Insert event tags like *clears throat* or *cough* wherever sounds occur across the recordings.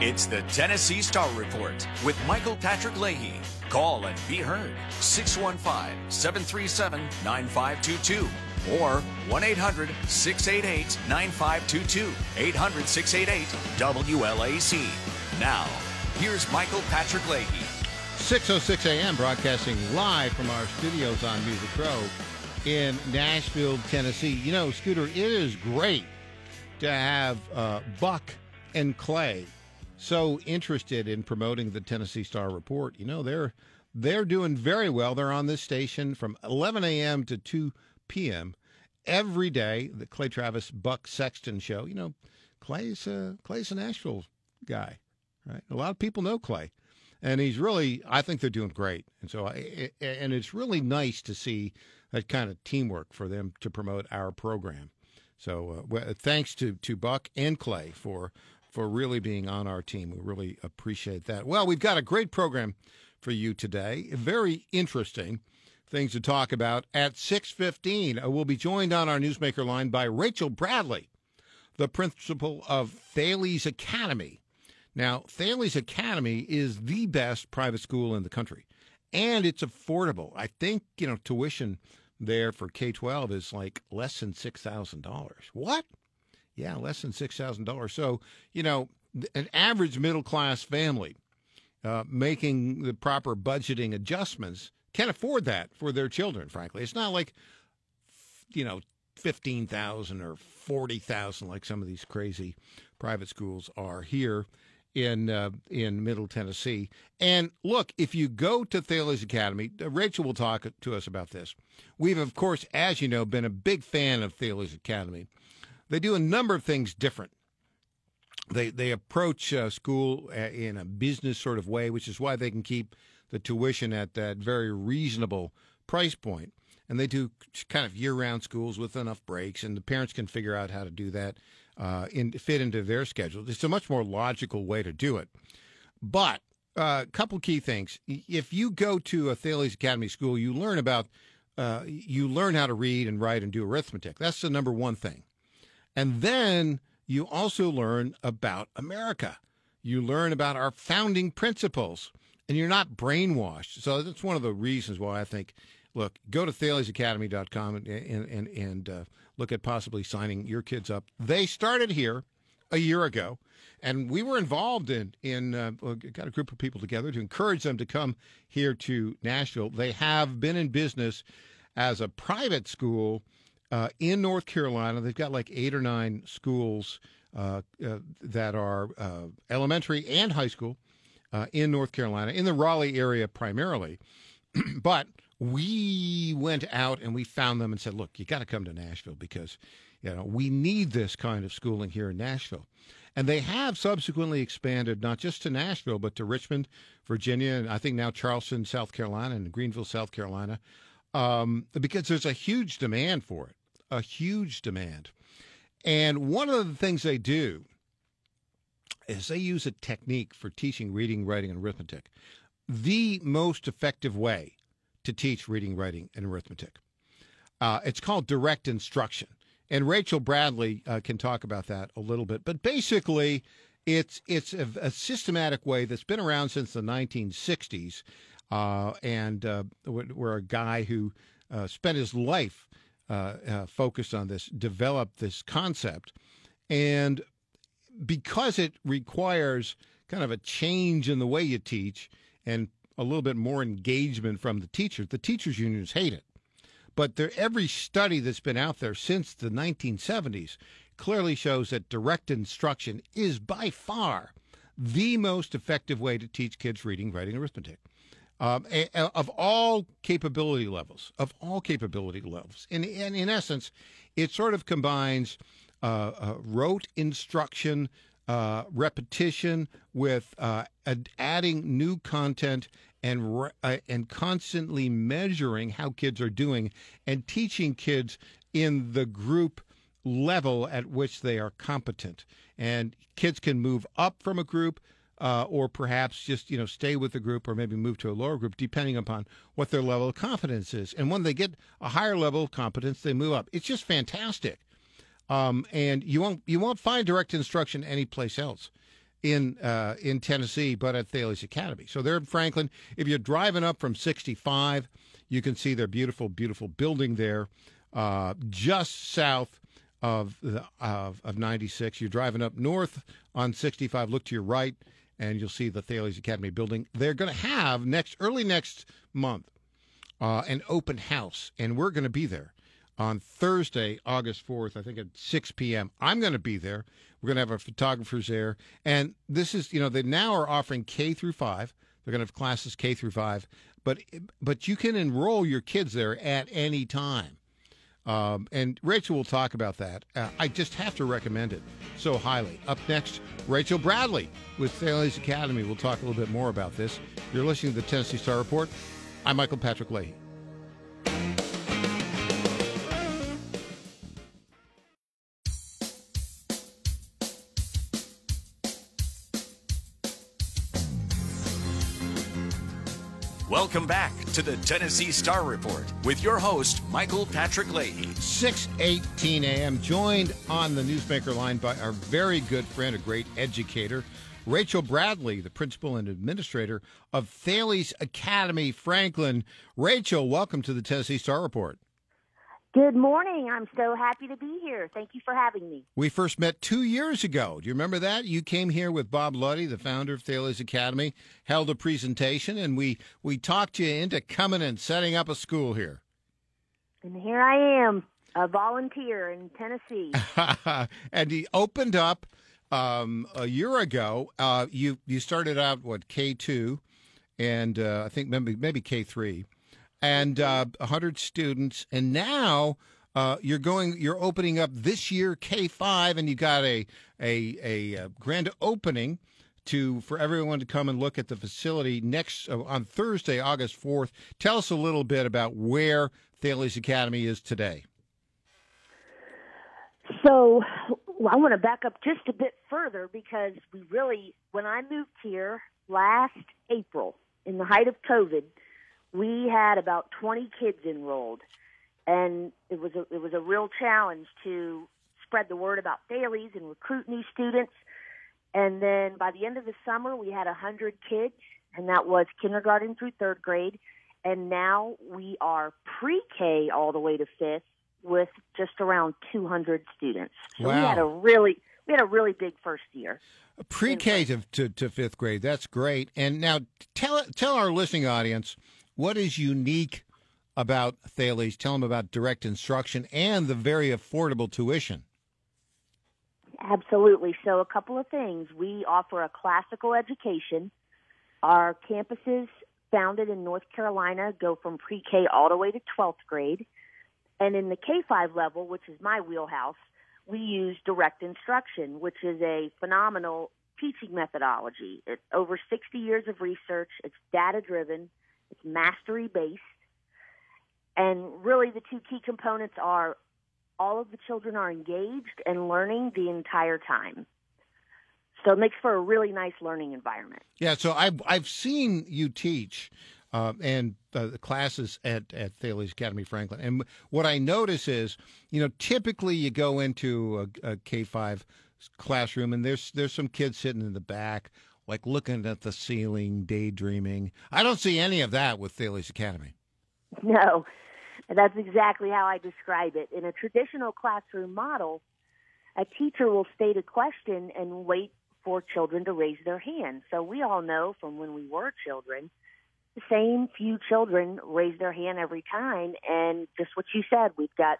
It's the Tennessee Star Report with Michael Patrick Leahy. Call and be heard 615 737 9522 or 1 800 688 9522. 800 688 WLAC. Now, here's Michael Patrick Leahy. 6.06 a.m. broadcasting live from our studios on Music Row in Nashville, Tennessee. You know, Scooter, it is great to have uh, Buck and Clay so interested in promoting the Tennessee Star Report. You know, they're they're doing very well. They're on this station from 11 a.m. to 2 p.m. every day. The Clay Travis Buck Sexton show. You know, Clay's uh, Clay's a Nashville guy, right? A lot of people know Clay, and he's really. I think they're doing great, and so I, and it's really nice to see that kind of teamwork for them to promote our program. So uh, thanks to to Buck and Clay for for really being on our team. We really appreciate that. Well, we've got a great program for you today. Very interesting things to talk about at 6:15. Uh, we'll be joined on our newsmaker line by Rachael Bradley, the principal of Thales Academy. Now, Thales Academy is the best private school in the country, and it's affordable. I think, you know, tuition there for K-12 is like less than $6,000. What? Yeah, less than $6,000. So, you know, an average middle class family uh, making the proper budgeting adjustments can't afford that for their children, frankly. It's not like, you know, 15,000 or 40,000 like some of these crazy private schools are here in uh, in Middle Tennessee. And look, if you go to Thales Academy, uh, Rachael will talk to us about this. We've of course, as you know, been a big fan of Thales Academy they do a number of things different. They they approach uh, school uh, in a business sort of way, which is why they can keep the tuition at that very reasonable price point. And they do kind of year-round schools with enough breaks, and the parents can figure out how to do that uh, in fit into their schedule. It's a much more logical way to do it. But a uh, couple key things: if you go to a Thales Academy school, you learn about uh, you learn how to read and write and do arithmetic. That's the number one thing. And then you also learn about America. You learn about our founding principles, and you're not brainwashed. So that's one of the reasons why I think, look, go to thalesacademy.com and, and, and, and uh, look at possibly signing your kids up. They started here a year ago, and we were involved in in uh, got a group of people together to encourage them to come here to Nashville. They have been in business as a private school uh, in North Carolina. They've got like eight or nine schools uh, uh, that are uh, elementary and high school uh, in North Carolina, in the Raleigh area primarily. *clears throat* but we went out and we found them and said, look, you got to come to Nashville because you know we need this kind of schooling here in Nashville. And they have subsequently expanded not just to Nashville, but to Richmond, Virginia, and I think now Charleston, South Carolina, and Greenville, South Carolina, um, because there's a huge demand for it a huge demand. And one of the things they do is they use a technique for teaching reading, writing, and arithmetic. The most effective way to teach reading, writing, and arithmetic. Uh, it's called direct instruction. And Rachael Bradley uh, can talk about that a little bit. But basically, it's it's a, a systematic way that's been around since the 1960s, uh, and uh, where a guy who uh, spent his life Uh, uh, focused on this, developed this concept. And because it requires kind of a change in the way you teach and a little bit more engagement from the teachers, the teachers' unions hate it. But there, every study that's been out there since the 1970s clearly shows that direct instruction is by far the most effective way to teach kids reading, writing, arithmetic um, a, a, of all capability levels, of all capability levels. And, and in essence, it sort of combines uh, uh, rote instruction, uh, repetition with uh, ad- adding new content and re- uh, and constantly measuring how kids are doing and teaching kids in the group level at which they are competent. And kids can move up from a group uh, or perhaps just you know stay with the group or maybe move to a lower group depending upon what their level of competence is and when they get a higher level of competence they move up it's just fantastic um, and you won't you won't find direct instruction anyplace else in uh, in Tennessee, but at Thales Academy. So they're in Franklin. If you're driving up from 65, you can see their beautiful, beautiful building there, uh, just south of the, of, of 96. You're driving up north on 65. Look to your right, and you'll see the Thales Academy building. They're going to have next early next month uh, an open house, and we're going to be there on Thursday, August 4th, I think at 6 p.m. I'm going to be there. We're going to have our photographers there. And this is, you know, they now are offering K through 5. They're going to have classes K through 5, but but you can enroll your kids there at any time. Um, and Rachael will talk about that. Uh, I just have to recommend it so highly. Up next, Rachael Bradley with Thales Academy. We'll talk a little bit more about this. You're listening to the Tennessee Star Report. I'm Michael Patrick Leahy. Welcome back to the Tennessee Star Report with your host, Michael Patrick Leahy. 6:18 a.m. joined on the newsmaker line by our very good friend, a great educator, Rachael Bradley, the principal and administrator of Thales Academy Franklin. Rachael, welcome to the Tennessee Star Report. Good morning. I'm so happy to be here. Thank you for having me. We first met two years ago. Do you remember that? You came here with Bob Luddy, the founder of Thales Academy, held a presentation, and we, we talked you into coming and setting up a school here. And here I am, a volunteer in Tennessee. *laughs* and he opened up um, a year ago. Uh, you you started out what K two, and uh, I think maybe maybe K three and uh, 100 students. And now uh, you're going, you're opening up this year K5, and you got a, a, a, a, grand opening to for everyone to come and look at the facility next uh, on Thursday, August 4th. Tell us a little bit about where Thales Academy is today. So well, I want to back up just a bit further because we really, when I moved here last April, in the height of COVID, we had about 20 kids enrolled, and it was a, it was a real challenge to spread the word about Thales and recruit new students. And then by the end of the summer, we had 100 kids, and that was kindergarten through third grade. And now we are pre-K all the way to fifth with just around 200 students. So wow. we had a really we had a really big first year. Pre-K to, to, to fifth grade. That's great. And now tell tell our listening audience what is unique about Thales? Tell them about direct instruction and the very affordable tuition. Absolutely. So, a couple of things. We offer a classical education. Our campuses, founded in North Carolina, go from pre K all the way to 12th grade. And in the K 5 level, which is my wheelhouse, we use direct instruction, which is a phenomenal teaching methodology. It's over 60 years of research, it's data driven, it's mastery based. And really, the two key components are all of the children are engaged and learning the entire time. So it makes for a really nice learning environment. Yeah, so I've, I've seen you teach uh, and the classes at, at Thales Academy Franklin. And what I notice is, you know, typically you go into a a K 5 classroom and there's there's some kids sitting in the back like looking at the ceiling, daydreaming. I don't see any of that with Thales Academy. No, that's exactly how I describe it. In a traditional classroom model, a teacher will state a question and wait for children to raise their hand. So we all know from when we were children, the same few children raise their hand every time. And just what you said, we've got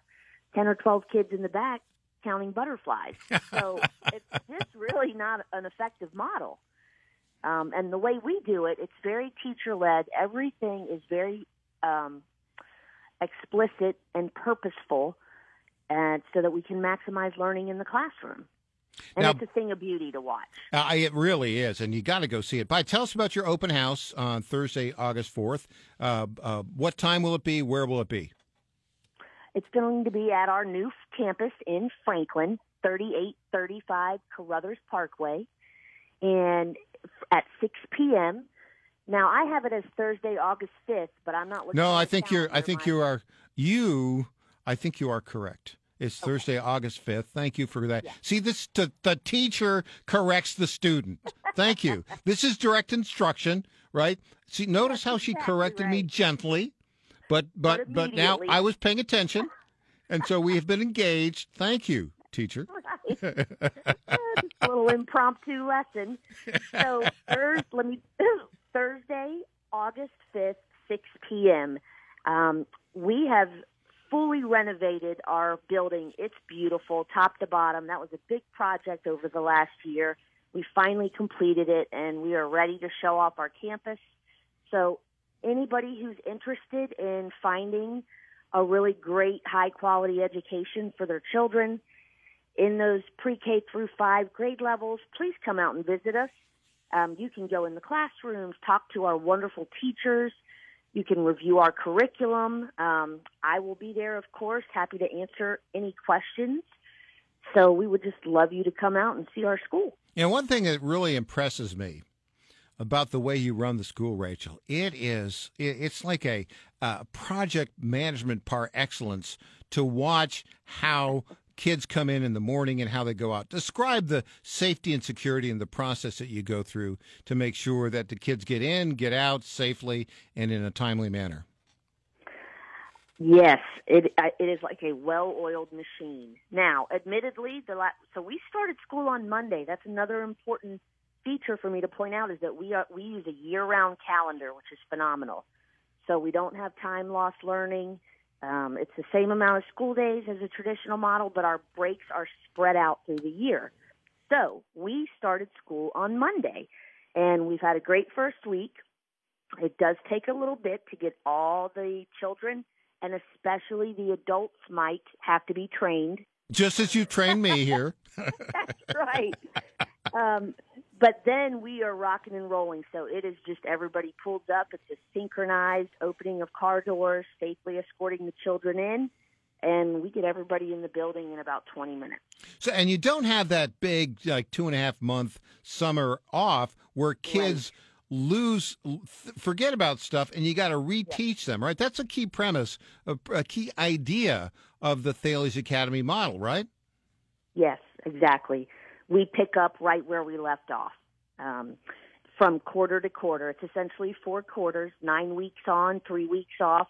10 or 12 kids in the back counting butterflies. So *laughs* it's just really not an effective model. Um, and the way we do it, it's very teacher led. Everything is very um, explicit and purposeful, and so that we can maximize learning in the classroom. And Now- it's a thing of beauty to watch. Uh, it really is, and you got to go see it. But tell us about your open house on Thursday, August 4th. Uh, uh, what time will it be? Where will it be? It's going to be at our new campus in Franklin, 3835 Carothers Parkway, and at 6 p.m. Now I have it as Thursday, August 5th, but I'm not looking. No, I think you're. I think you are. You. I think you are correct. It's okay. Thursday, August 5th. Thank you for that. Yeah. See, this the, the teacher corrects the student. Thank you. *laughs* this is direct instruction, right? See, notice how she exactly corrected right. me gently, but but but now I was paying attention, and so we have been engaged. Thank you, teacher. *laughs* Right. *laughs* a little impromptu lesson. So *laughs* Thursday, let me *clears throat* Thursday, August 5th, 6 p.m. Um, we have fully renovated our building. It's beautiful, top to bottom. That was a big project over the last year. We finally completed it, and we are ready to show off our campus. So, anybody who's interested in finding a really great, high quality education for their children in those pre K through five grade levels, please come out and visit us. Um, you can go in the classrooms, talk to our wonderful teachers. You can review our curriculum. Um, I will be there, of course, happy to answer any questions. So we would just love you to come out and see our school. And one thing that really impresses me about the way you run the school, Rachael, it is it's like a project management par excellence to watch how kids come in in the morning and how they go out. Describe the safety and security and the process that you go through to make sure that the kids get in, get out safely, and in a timely manner. Yes, it it is like a well-oiled machine. Now, admittedly, the la- so we started school on Monday. That's another important feature for me to point out is that we are we use a year-round calendar, which is phenomenal. So we don't have time lost learning. Um, it's the same amount of school days as a traditional model, but our breaks are spread out through the year. So we started school on Monday, and we've had a great first week. It does take a little bit to get all the children and especially the adults might have to be trained. Just as you trained me here. *laughs* That's right. Um, but then we are rocking and rolling. So it is just everybody pulled up. It's a synchronized opening of car doors, safely escorting the children in, and we get everybody in the building in about 20 minutes. So, and you don't have that big, like two and a half month summer off where kids. Right. Lose, forget about stuff, and you got to reteach them, right? That's a key premise, a, a key idea of the Thales Academy model, right? Yes, exactly we pick up right where we left off. Um, from quarter to quarter. It's essentially four quarters, nine weeks on, three weeks off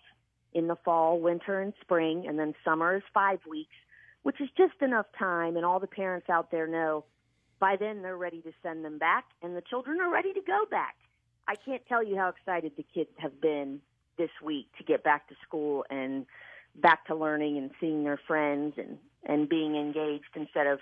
in the fall, winter, and spring, and then summer is five weeks, which is just enough time. And all the parents out there know by then they're ready to send them back, and the children are ready to go back. I can't tell you how excited the kids have been this week to get back to school and back to learning and seeing their friends and and being engaged instead of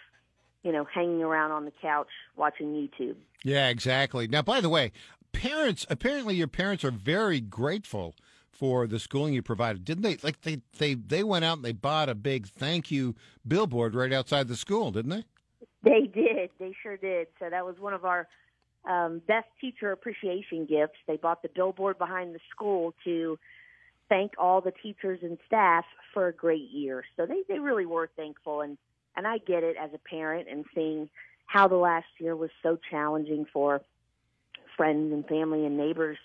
you know, hanging around on the couch watching YouTube. Yeah, exactly. Now, by the way, parents, apparently your parents are very grateful for the schooling you provided, didn't they? Like they, they, they went out and they bought a big thank you billboard right outside the school, didn't they? They did. They sure did. So that was one of our um, best teacher appreciation gifts. They bought the billboard behind the school to thank all the teachers and staff for a great year. So they, they really were thankful. And and I get it as a parent and seeing how the last year was so challenging for friends and family and neighbors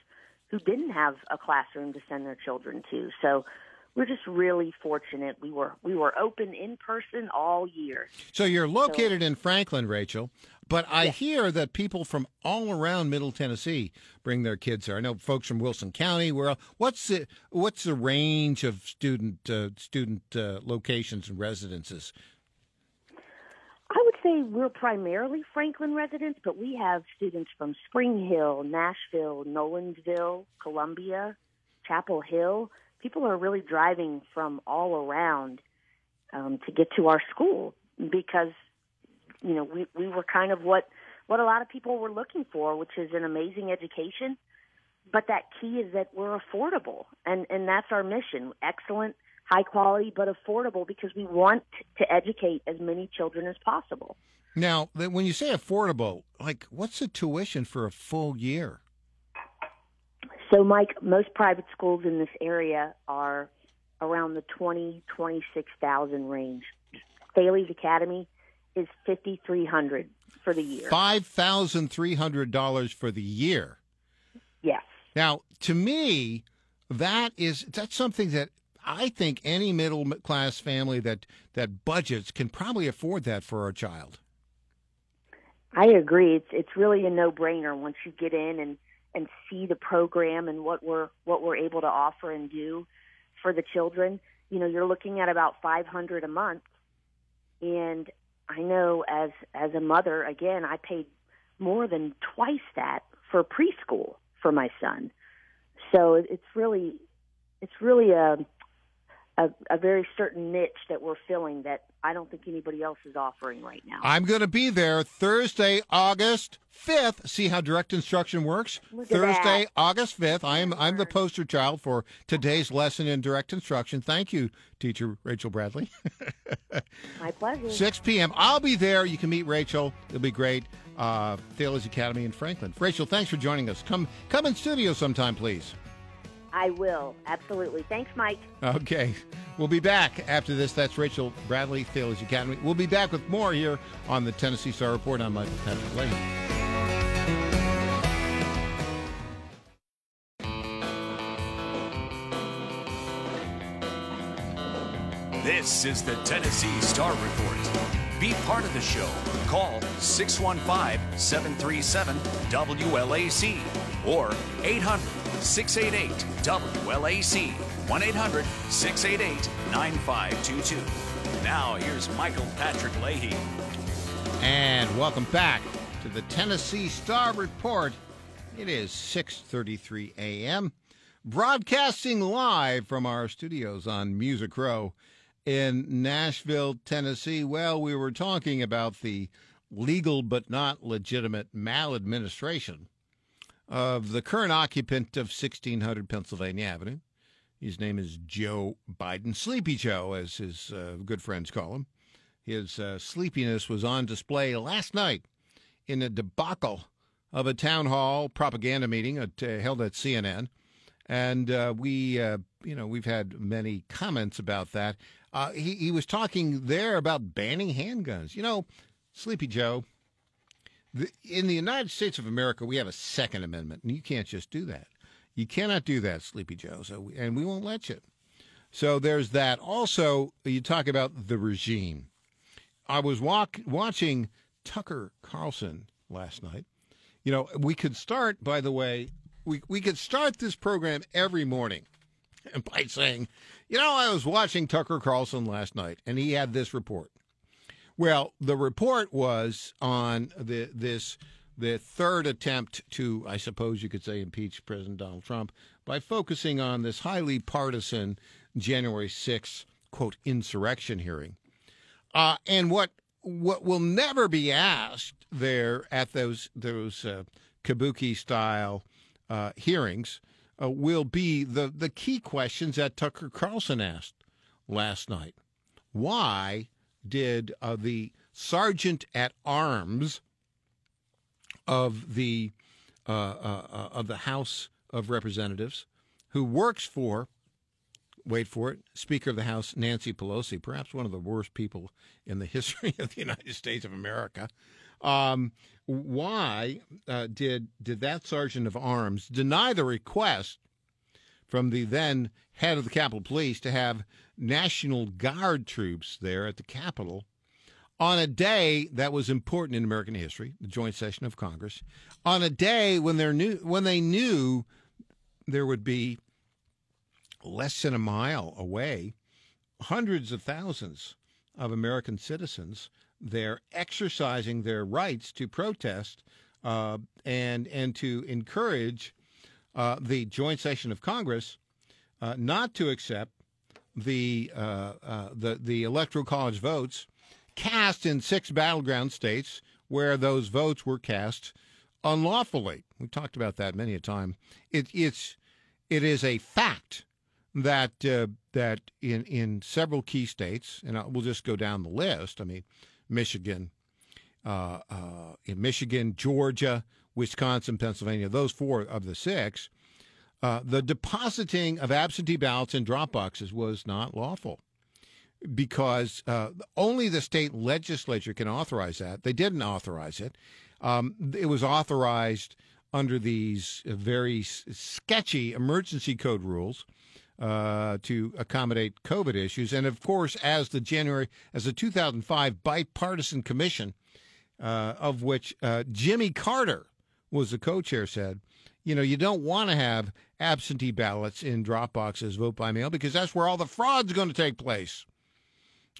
who didn't have a classroom to send their children to. So we're just really fortunate. We were we were open in person all year. So you're located so, in Franklin, Rachael, but I yes. hear that people from all around Middle Tennessee bring their kids there. I know folks from Wilson County. Where what's the what's the range of student uh, student uh, locations and residences say we're primarily Franklin residents, but we have students from Spring Hill, Nashville, Nolensville, Columbia, Chapel Hill. People are really driving from all around um, to get to our school because you know we we were kind of what what a lot of people were looking for, which is an amazing education. But that key is that we're affordable, and and that's our mission: excellent high quality but affordable because we want to educate as many children as possible. Now, when you say affordable, like what's the tuition for a full year? So, Mike, most private schools in this area are around the twenty twenty six thousand range. Thales Academy is fifty three hundred for the year. Five thousand three hundred dollars for the year. Yes. Now, to me, that is that's something that I think any middle class family that that budgets can probably afford that for a child. I agree. It's it's really a no brainer once you get in and and see the program and what we're what we're able to offer and do for the children. You know, you're looking at about 500 a month, and I know as as a mother, again, I paid more than twice that for preschool for my son. So it's really it's really a a, a very certain niche that we're filling that I don't think anybody else is offering right now. I'm going to be there Thursday, August 5th. See how direct instruction works? Look Thursday. August 5th. I am I'm the poster child for today's lesson in direct instruction. Thank you, teacher Rachael Bradley. My pleasure. 6 p.m. I'll be there. You can meet Rachael. It'll be great. Uh, Thales Academy in Franklin. Rachael, thanks for joining us. Come come in studio sometime, please. I will. Absolutely. Thanks, Mike. Okay. We'll be back after this. That's Rachael Bradley, Thales Academy. We'll be back with more here on the Tennessee Star Report. I'm Michael Patrick Leahy. This is the Tennessee Star Report. Be part of the show. Call 615 737 WLAC or 800 688 WLAC. 1 800 688 9522. Now, here's Michael Patrick Leahy. And welcome back to the Tennessee Star Report. It is 6:33 a.m. broadcasting live from our studios on Music Row in Nashville, Tennessee. Well, we were talking about the legal but not legitimate maladministration of the current occupant of 1600 Pennsylvania Avenue. His name is Joe Biden, Sleepy Joe, as his uh, good friends call him. His uh, sleepiness was on display last night in a debacle of a town hall propaganda meeting at, uh, held at CNN, and uh, we, uh, you know, we've had many comments about that. Uh, he, he was talking there about banning handguns. You know, Sleepy Joe. In the United States of America, we have a Second Amendment, and you can't just do that. You cannot do that, Sleepy Joe. So, and we won't let you. So there's that. Also, you talk about the regime. I was walk, watching Tucker Carlson last night. You know, we could start, by the way, we, we could start this program every morning *laughs* by saying, you know, I was watching Tucker Carlson last night, and he had this report. Well, the report was on the this the third attempt to, I suppose you could say, impeach President Donald Trump by focusing on this highly partisan January 6th quote insurrection hearing. Uh, and what what will never be asked there at those those uh, kabuki style uh, hearings uh, will be the the key questions that Tucker Carlson asked last night. Why did uh, the sergeant at arms of the uh, uh, uh, of the House of Representatives, who works for, wait for it, Speaker of the House Nancy Pelosi, perhaps one of the worst people in the *laughs* history of the United States of America. Um, why uh, did did that sergeant of arms deny the request from the then head of the Capitol Police to have National Guard troops there at the Capitol on a day that was important in American history, the joint session of Congress, on a day when they knew when they knew there would be less than a mile away hundreds of thousands of American citizens there exercising their rights to protest uh, and and to encourage uh, the joint session of Congress uh, not to accept the uh, uh, the the electoral college votes cast in six battleground states where those votes were cast unlawfully. We talked about that many a time. It, it's it is a fact that uh, that in in several key states, and I, we'll just go down the list. I mean, Michigan, uh, uh, in Michigan, Georgia, Wisconsin, Pennsylvania, those four of the six, uh, the depositing of absentee ballots in drop boxes was not lawful because uh, only the state legislature can authorize that. They didn't authorize it. Um, it was authorized under these very sketchy emergency code rules uh, to accommodate COVID issues. And of course, as the January, as the 2005 bipartisan commission, uh, of which uh, Jimmy Carter was the co-chair, said, you know, you don't want to have absentee ballots in drop boxes, vote by mail, because that's where all the fraud's going to take place.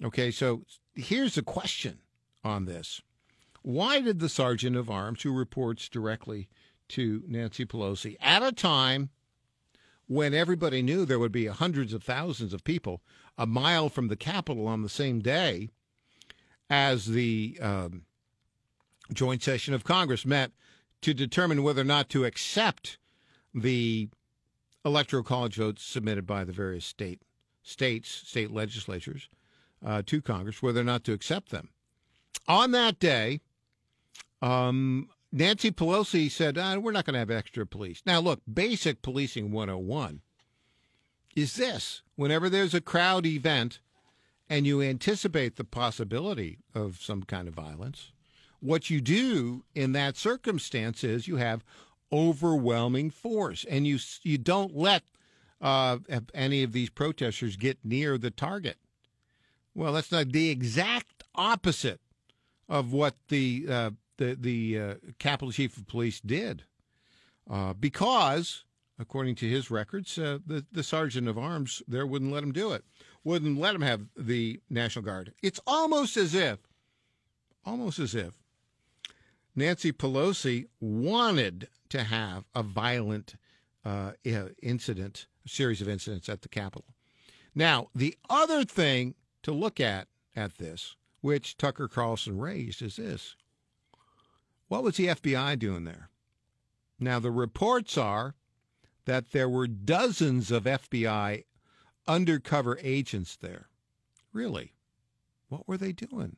Okay, so here's the question on this. Why did the sergeant of arms, who reports directly to Nancy Pelosi at a time when everybody knew there would be hundreds of thousands of people a mile from the Capitol on the same day as the um, joint session of Congress met to determine whether or not to accept the electoral college votes submitted by the various state states, state legislatures uh, to Congress, whether or not to accept them. On that day, um, Nancy Pelosi said, uh, We're not going to have extra police. Now, look, basic policing 101 is this whenever there's a crowd event and you anticipate the possibility of some kind of violence, what you do in that circumstance is you have overwhelming force and you, you don't let uh, any of these protesters get near the target. Well, that's not the exact opposite of what the uh, the the uh, Capitol Chief of Police did, uh, because according to his records, uh, the the Sergeant of Arms there wouldn't let him do it, wouldn't let him have the National Guard. It's almost as if, almost as if Nancy Pelosi wanted to have a violent uh, incident, a series of incidents at the Capitol. Now, the other thing to look at at this, which Tucker Carlson raised, is this what was the FBI doing there? Now, the reports are that there were dozens of FBI undercover agents there. Really? What were they doing?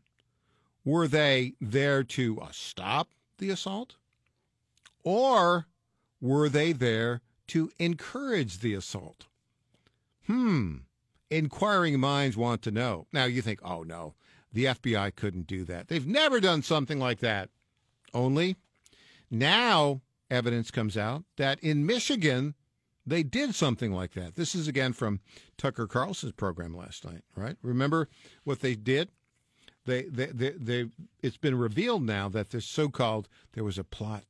Were they there to uh, stop the assault? Or were they there to encourage the assault? Hmm. Inquiring minds want to know. Now you think, oh no, the FBI couldn't do that. They've never done something like that only. Now, evidence comes out that in Michigan, they did something like that. This is again from Tucker Carlson's program last night, right? Remember what they did? They, they, they, they it's been revealed now that this so-called there was a plot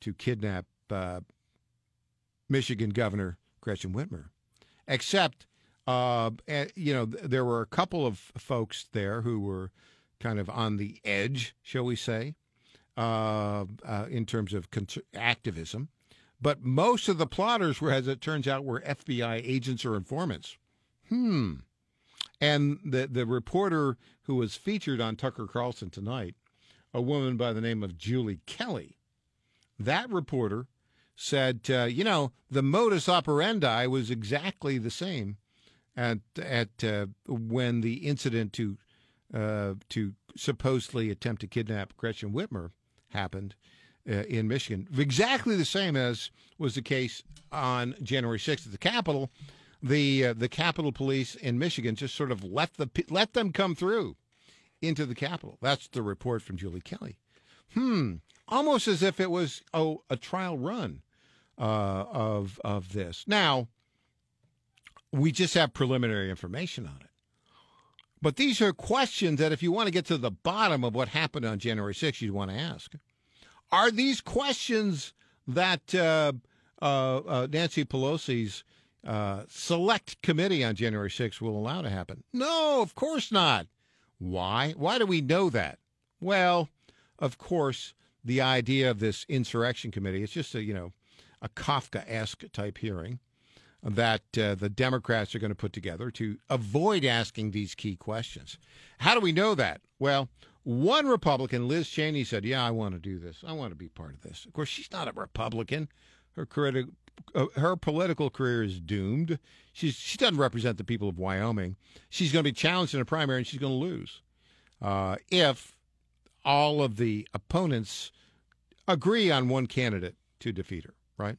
to kidnap uh, Michigan Governor Gretchen Whitmer, except uh, you know there were a couple of folks there who were kind of on the edge, shall we say, uh, uh, in terms of activism. But most of the plotters were, as it turns out, were FBI agents or informants. Hmm. And the the reporter who was featured on Tucker Carlson tonight, a woman by the name of Julie Kelly, that reporter said, uh, you know, the modus operandi was exactly the same at at uh, when the incident to uh, to supposedly attempt to kidnap Gretchen Whitmer happened uh, in Michigan. Exactly the same as was the case on January 6th at the Capitol. The uh, the Capitol Police in Michigan just sort of let the let them come through into the Capitol. That's the report from Julie Kelly. Hmm, almost as if it was oh a trial run uh, of of this. Now we just have preliminary information on it. But these are questions that, if you want to get to the bottom of what happened on January 6th, you'd want to ask. Are these questions that uh, uh, uh, Nancy Pelosi's uh, select committee on January 6th will allow to happen? No, of course not. Why? Why do we know that? Well, of course, the idea of this insurrection committee, it's just a, you know, a Kafka-esque type hearing that uh, the Democrats are going to put together to avoid asking these key questions. How do we know that? Well, one Republican, Liz Cheney, said, "Yeah, I want to do this. I want to be part of this." Of course, she's not a Republican. Her career, uh, her political career is doomed. She's she doesn't represent the people of Wyoming. She's going to be challenged in a primary, and she's going to lose uh, if all of the opponents agree on one candidate to defeat her. Right?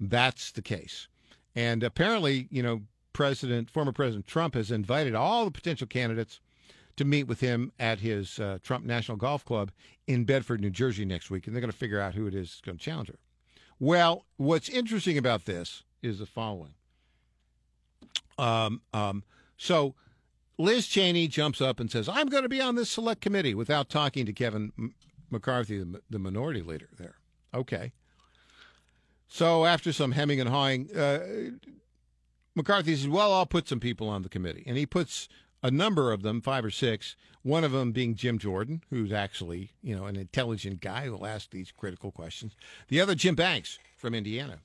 That's the case. And apparently, you know, President, former President Trump has invited all the potential candidates to meet with him at his uh, Trump National Golf Club in Bedford, New Jersey next week, and they're going to figure out who it is going to challenge her. Well, what's interesting about this is the following. Um, um, so Liz Cheney jumps up and says, I'm going to be on this select committee without talking to Kevin McCarthy, the, the, minority leader there. Okay. So after some hemming and hawing, uh, McCarthy says, Well, I'll put some people on the committee. And he puts a number of them, five or six, one of them being Jim Jordan, who's actually, you know, an intelligent guy who'll ask these critical questions. The other, Jim Banks from Indiana.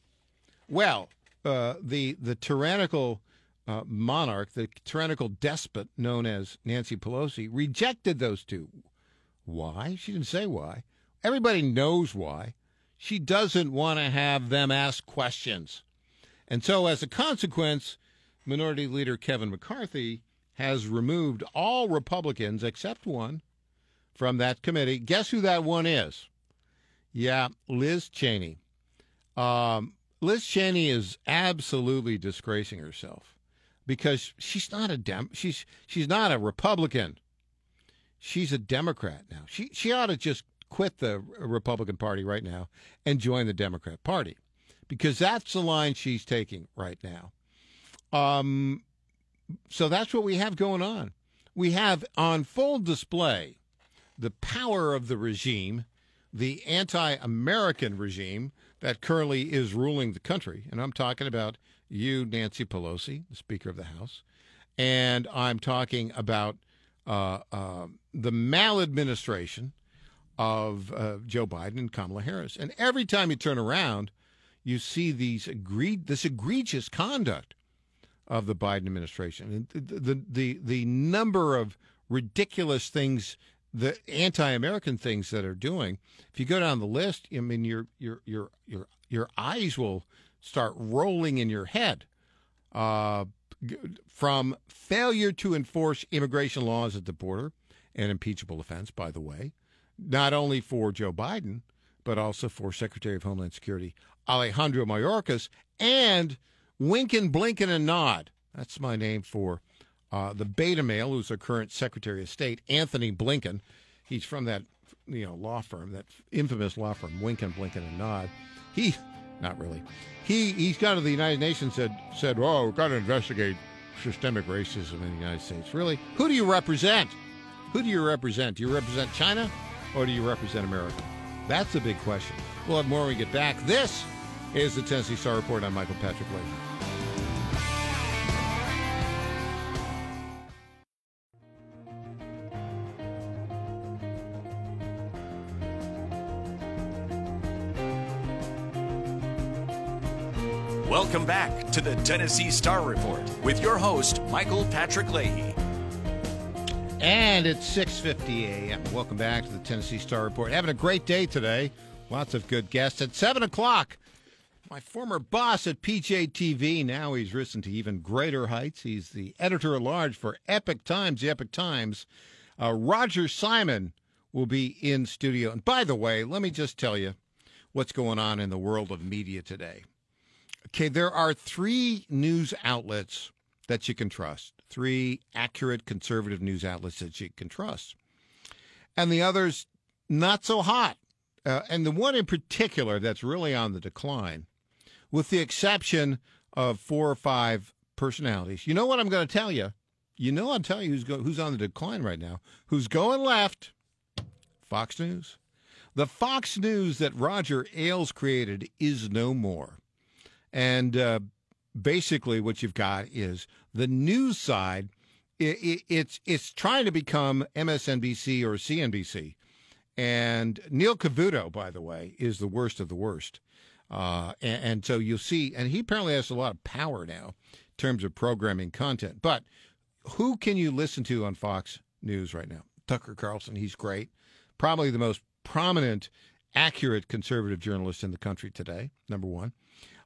Well, uh, the the tyrannical uh, monarch, the tyrannical despot known as Nancy Pelosi, rejected those two. Why? She didn't say why. Everybody knows why. She doesn't want to have them ask questions. And so, as a consequence, Minority Leader Kevin McCarthy has removed all Republicans except one from that committee. Guess who that one is? Yeah, Liz Cheney. Um, Liz Cheney is absolutely disgracing herself because she's not a dem she's she's not a Republican. She's a Democrat now. She she ought to just quit the Republican Party right now and join the Democrat Party because that's the line she's taking right now. Um, so that's what we have going on. We have on full display the power of the regime, the anti American regime that currently is ruling the country. And I'm talking about you, Nancy Pelosi, the Speaker of the House. And I'm talking about uh, uh, the maladministration of uh, Joe Biden and Kamala Harris. And every time you turn around, you see these egre- this egregious conduct of the Biden administration. And the, the, the, the number of ridiculous things, the anti-American things that are doing. If you go down the list, I mean, your your your your your eyes will start rolling in your head. Uh, from failure to enforce immigration laws at the border, an impeachable offense, by the way, not only for Joe Biden, but also for Secretary of Homeland Security Alejandro Mayorkas and wink and blink and nod. That's my name for uh, the beta male, who's the current Secretary of State, Anthony Blinken. He's from that you know law firm, that infamous law firm, Wink and Blink and Nod. He, not really. He he's gone to the United Nations said said, "Oh, we've got to investigate systemic racism in the United States." Really, who do you represent? Who do you represent? Do you represent China, or do you represent America? That's a big question. We'll have more when we get back. This is the Tennessee Star Report. I'm Michael Patrick Leahy. Welcome back to the Tennessee Star Report with your host, Michael Patrick Leahy. And it's 6:50 a.m. Welcome back to the Tennessee Star Report. Having a great day today. Lots of good guests at seven o'clock. My former boss at PJTV, now he's risen to even greater heights. He's the editor at large for Epoch Times, the Epoch Times. Uh, Roger Simon will be in studio. And by the way, let me just tell you what's going on in the world of media today. Okay, there are three news outlets that you can trust, three accurate conservative news outlets that you can trust. And the others, not so hot. Uh, and the one in particular that's really on the decline with the exception of four or five personalities. You know what I'm going to tell you? You know I'll tell you who's go, who's on the decline right now. Who's going left? Fox News. The Fox News that Roger Ailes created is no more. And uh, basically, what you've got is the news side. It, it, it's it's trying to become MSNBC or CNBC. And Neil Cavuto, by the way, is the worst of the worst. Uh, and, and, so you'll see, and he apparently has a lot of power now in terms of programming content. But who can you listen to on Fox News right now? Tucker Carlson, he's great. Probably the most prominent, accurate conservative journalist in the country today, number one.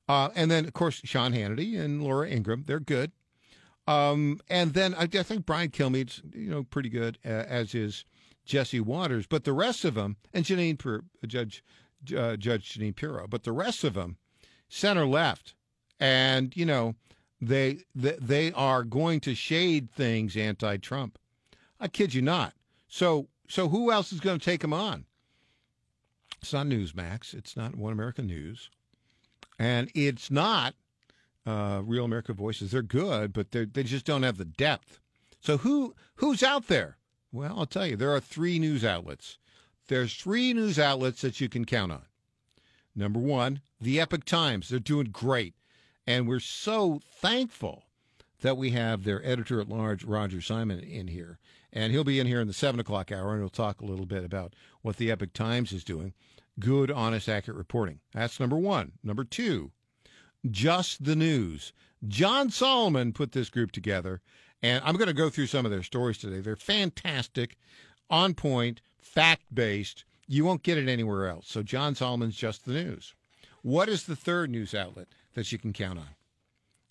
Uh, and then, of course, Sean Hannity and Laura Ingraham, they're good. Um, and then I, I, think Brian Kilmeade's, you know, pretty good, uh, as is Jesse Watters. But the rest of them, and Jeanine, per, Judge uh, Judge Jeanine Pirro, but the rest of them, center left, and you know they they, they are going to shade things anti-Trump. I kid you not. So so who else is going to take them on? It's not Newsmax. It's not One American News, and it's not uh, Real America Voices. They're good, but they they just don't have the depth. So who who's out there? Well, I'll tell you, there are three news outlets. There's three news outlets that you can count on. Number one, the Epoch Times. They're doing great. And we're so thankful that we have their editor at large, Roger Simon, in here. And he'll be in here in the 7 o'clock hour, and he'll talk a little bit about what the Epoch Times is doing. Good, honest, accurate reporting. That's number one. Number two, Just the News. John Solomon put this group together, and I'm going to go through some of their stories today. They're fantastic, on point, fact based. You won't get it anywhere else. So, John Solomon's Just the News. What is the third news outlet that you can count on?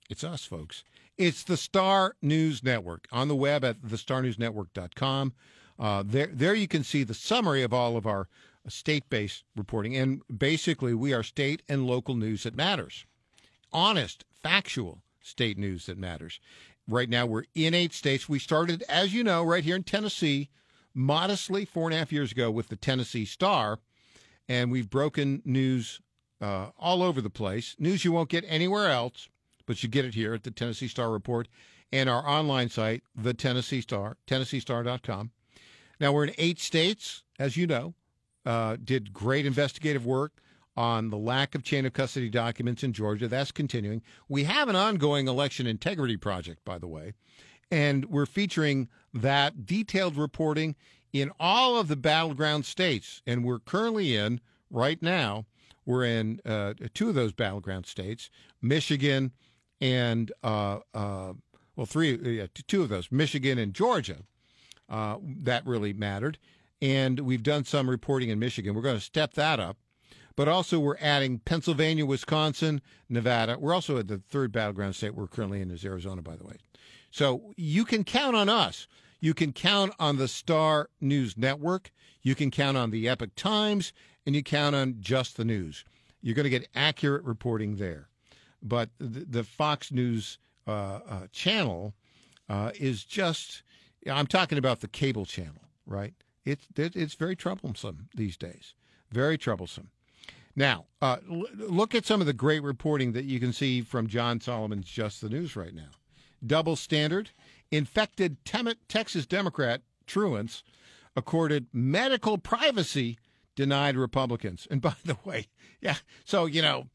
It's us, folks. It's the Star News Network on the web at thestarnewsnetwork.com. Uh, there, there you can see the summary of all of our state-based reporting, and basically, we are state and local news that matters, honest, factual state news that matters. Right now, we're in eight states. We started, as you know, right here in Tennessee, modestly four and a half years ago with the Tennessee Star, and we've broken news uh, all over the place. News you won't get anywhere else, but you get it here at the Tennessee Star Report and our online site, the Tennessee Star, TennesseeStar.com. Now we're in eight states, as you know. Uh, did great investigative work on the lack of chain of custody documents in Georgia. That's continuing. We have an ongoing election integrity project, by the way, and we're featuring that detailed reporting in all of the battleground states. And we're currently in, right now, we're in uh, two of those battleground states, Michigan and, uh, uh, well, three, yeah, two of those, Michigan and Georgia. Uh, that really mattered. And we've done some reporting in Michigan. We're going to step that up. But also, we're adding Pennsylvania, Wisconsin, Nevada. We're also at the third battleground state we're currently in is Arizona, by the way. So you can count on us. You can count on the Star News Network. You can count on the Epoch Times, and you count on just the news. You're going to get accurate reporting there. But the, Fox News uh, uh, channel uh, is just, I'm talking about the cable channel, right? It's, it's very troublesome these days. Very troublesome. Now, uh, look at some of the great reporting that you can see from John Solomon's Just the News right now. Double standard. Infected Texas Democrat truants accorded medical privacy denied Republicans. And by the way, *laughs* yeah, so, you know,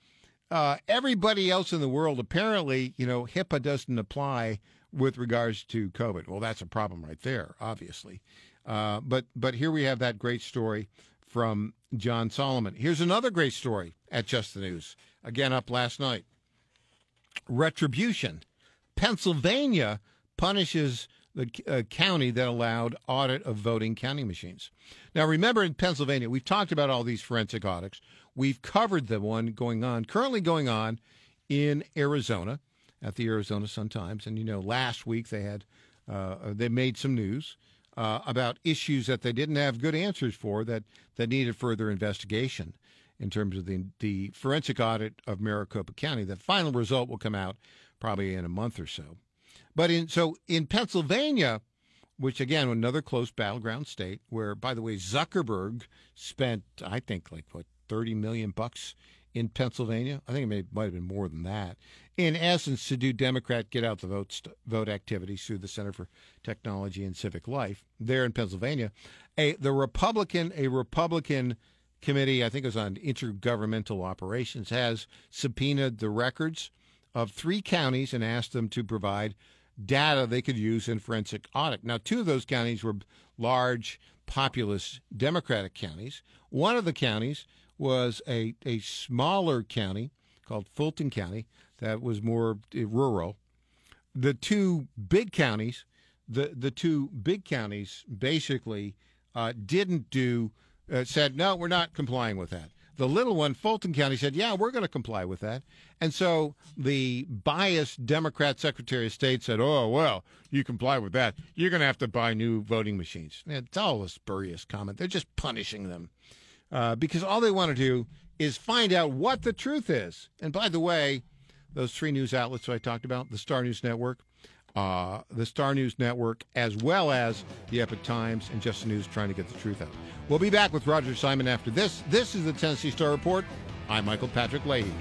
uh, everybody else in the world, apparently, you know, HIPAA doesn't apply with regards to COVID. Well, that's a problem right there, obviously. Uh, but but here we have that great story from John Solomon. Here's another great story at Just the News. Again, up last night. Retribution. Pennsylvania punishes the uh, county that allowed audit of voting counting machines. Now, remember in Pennsylvania, we've talked about all these forensic audits. We've covered the one going on, currently going on in Arizona at the Arizona Sun Times. And, you know, last week they had, uh, they made some news uh, about issues that they didn't have good answers for that, that needed further investigation in terms of the, the forensic audit of Maricopa County. The final result will come out probably in a month or so. But in so in Pennsylvania, which again another close battleground state, where by the way Zuckerberg spent I think like what thirty million bucks in Pennsylvania. I think it may, might have been more than that. In essence, to do Democrat get out the vote vote activities through the Center for Technology and Civic Life there in Pennsylvania, a the Republican a Republican committee I think it was on intergovernmental operations has subpoenaed the records of three counties and asked them to provide data they could use in forensic audit. Now, two of those counties were large, populous Democratic counties. One of the counties was a, a smaller county called Fulton County that was more uh, rural. The two big counties, the, the two big counties basically uh, didn't do, uh, said, no, we're not complying with that. The little one, Fulton County, said, yeah, we're going to comply with that. And so the biased Democrat Secretary of State said, oh, well, you comply with that. You're going to have to buy new voting machines. It's all a spurious comment. They're just punishing them uh, because all they want to do is find out what the truth is. And by the way, those three news outlets that I talked about, the Star News Network, uh, the Star News Network, as well as the Epoch Times and Just the News trying to get the truth out. We'll be back with Roger Simon after this. This is the Tennessee Star Report. I'm Michael Patrick Leahy.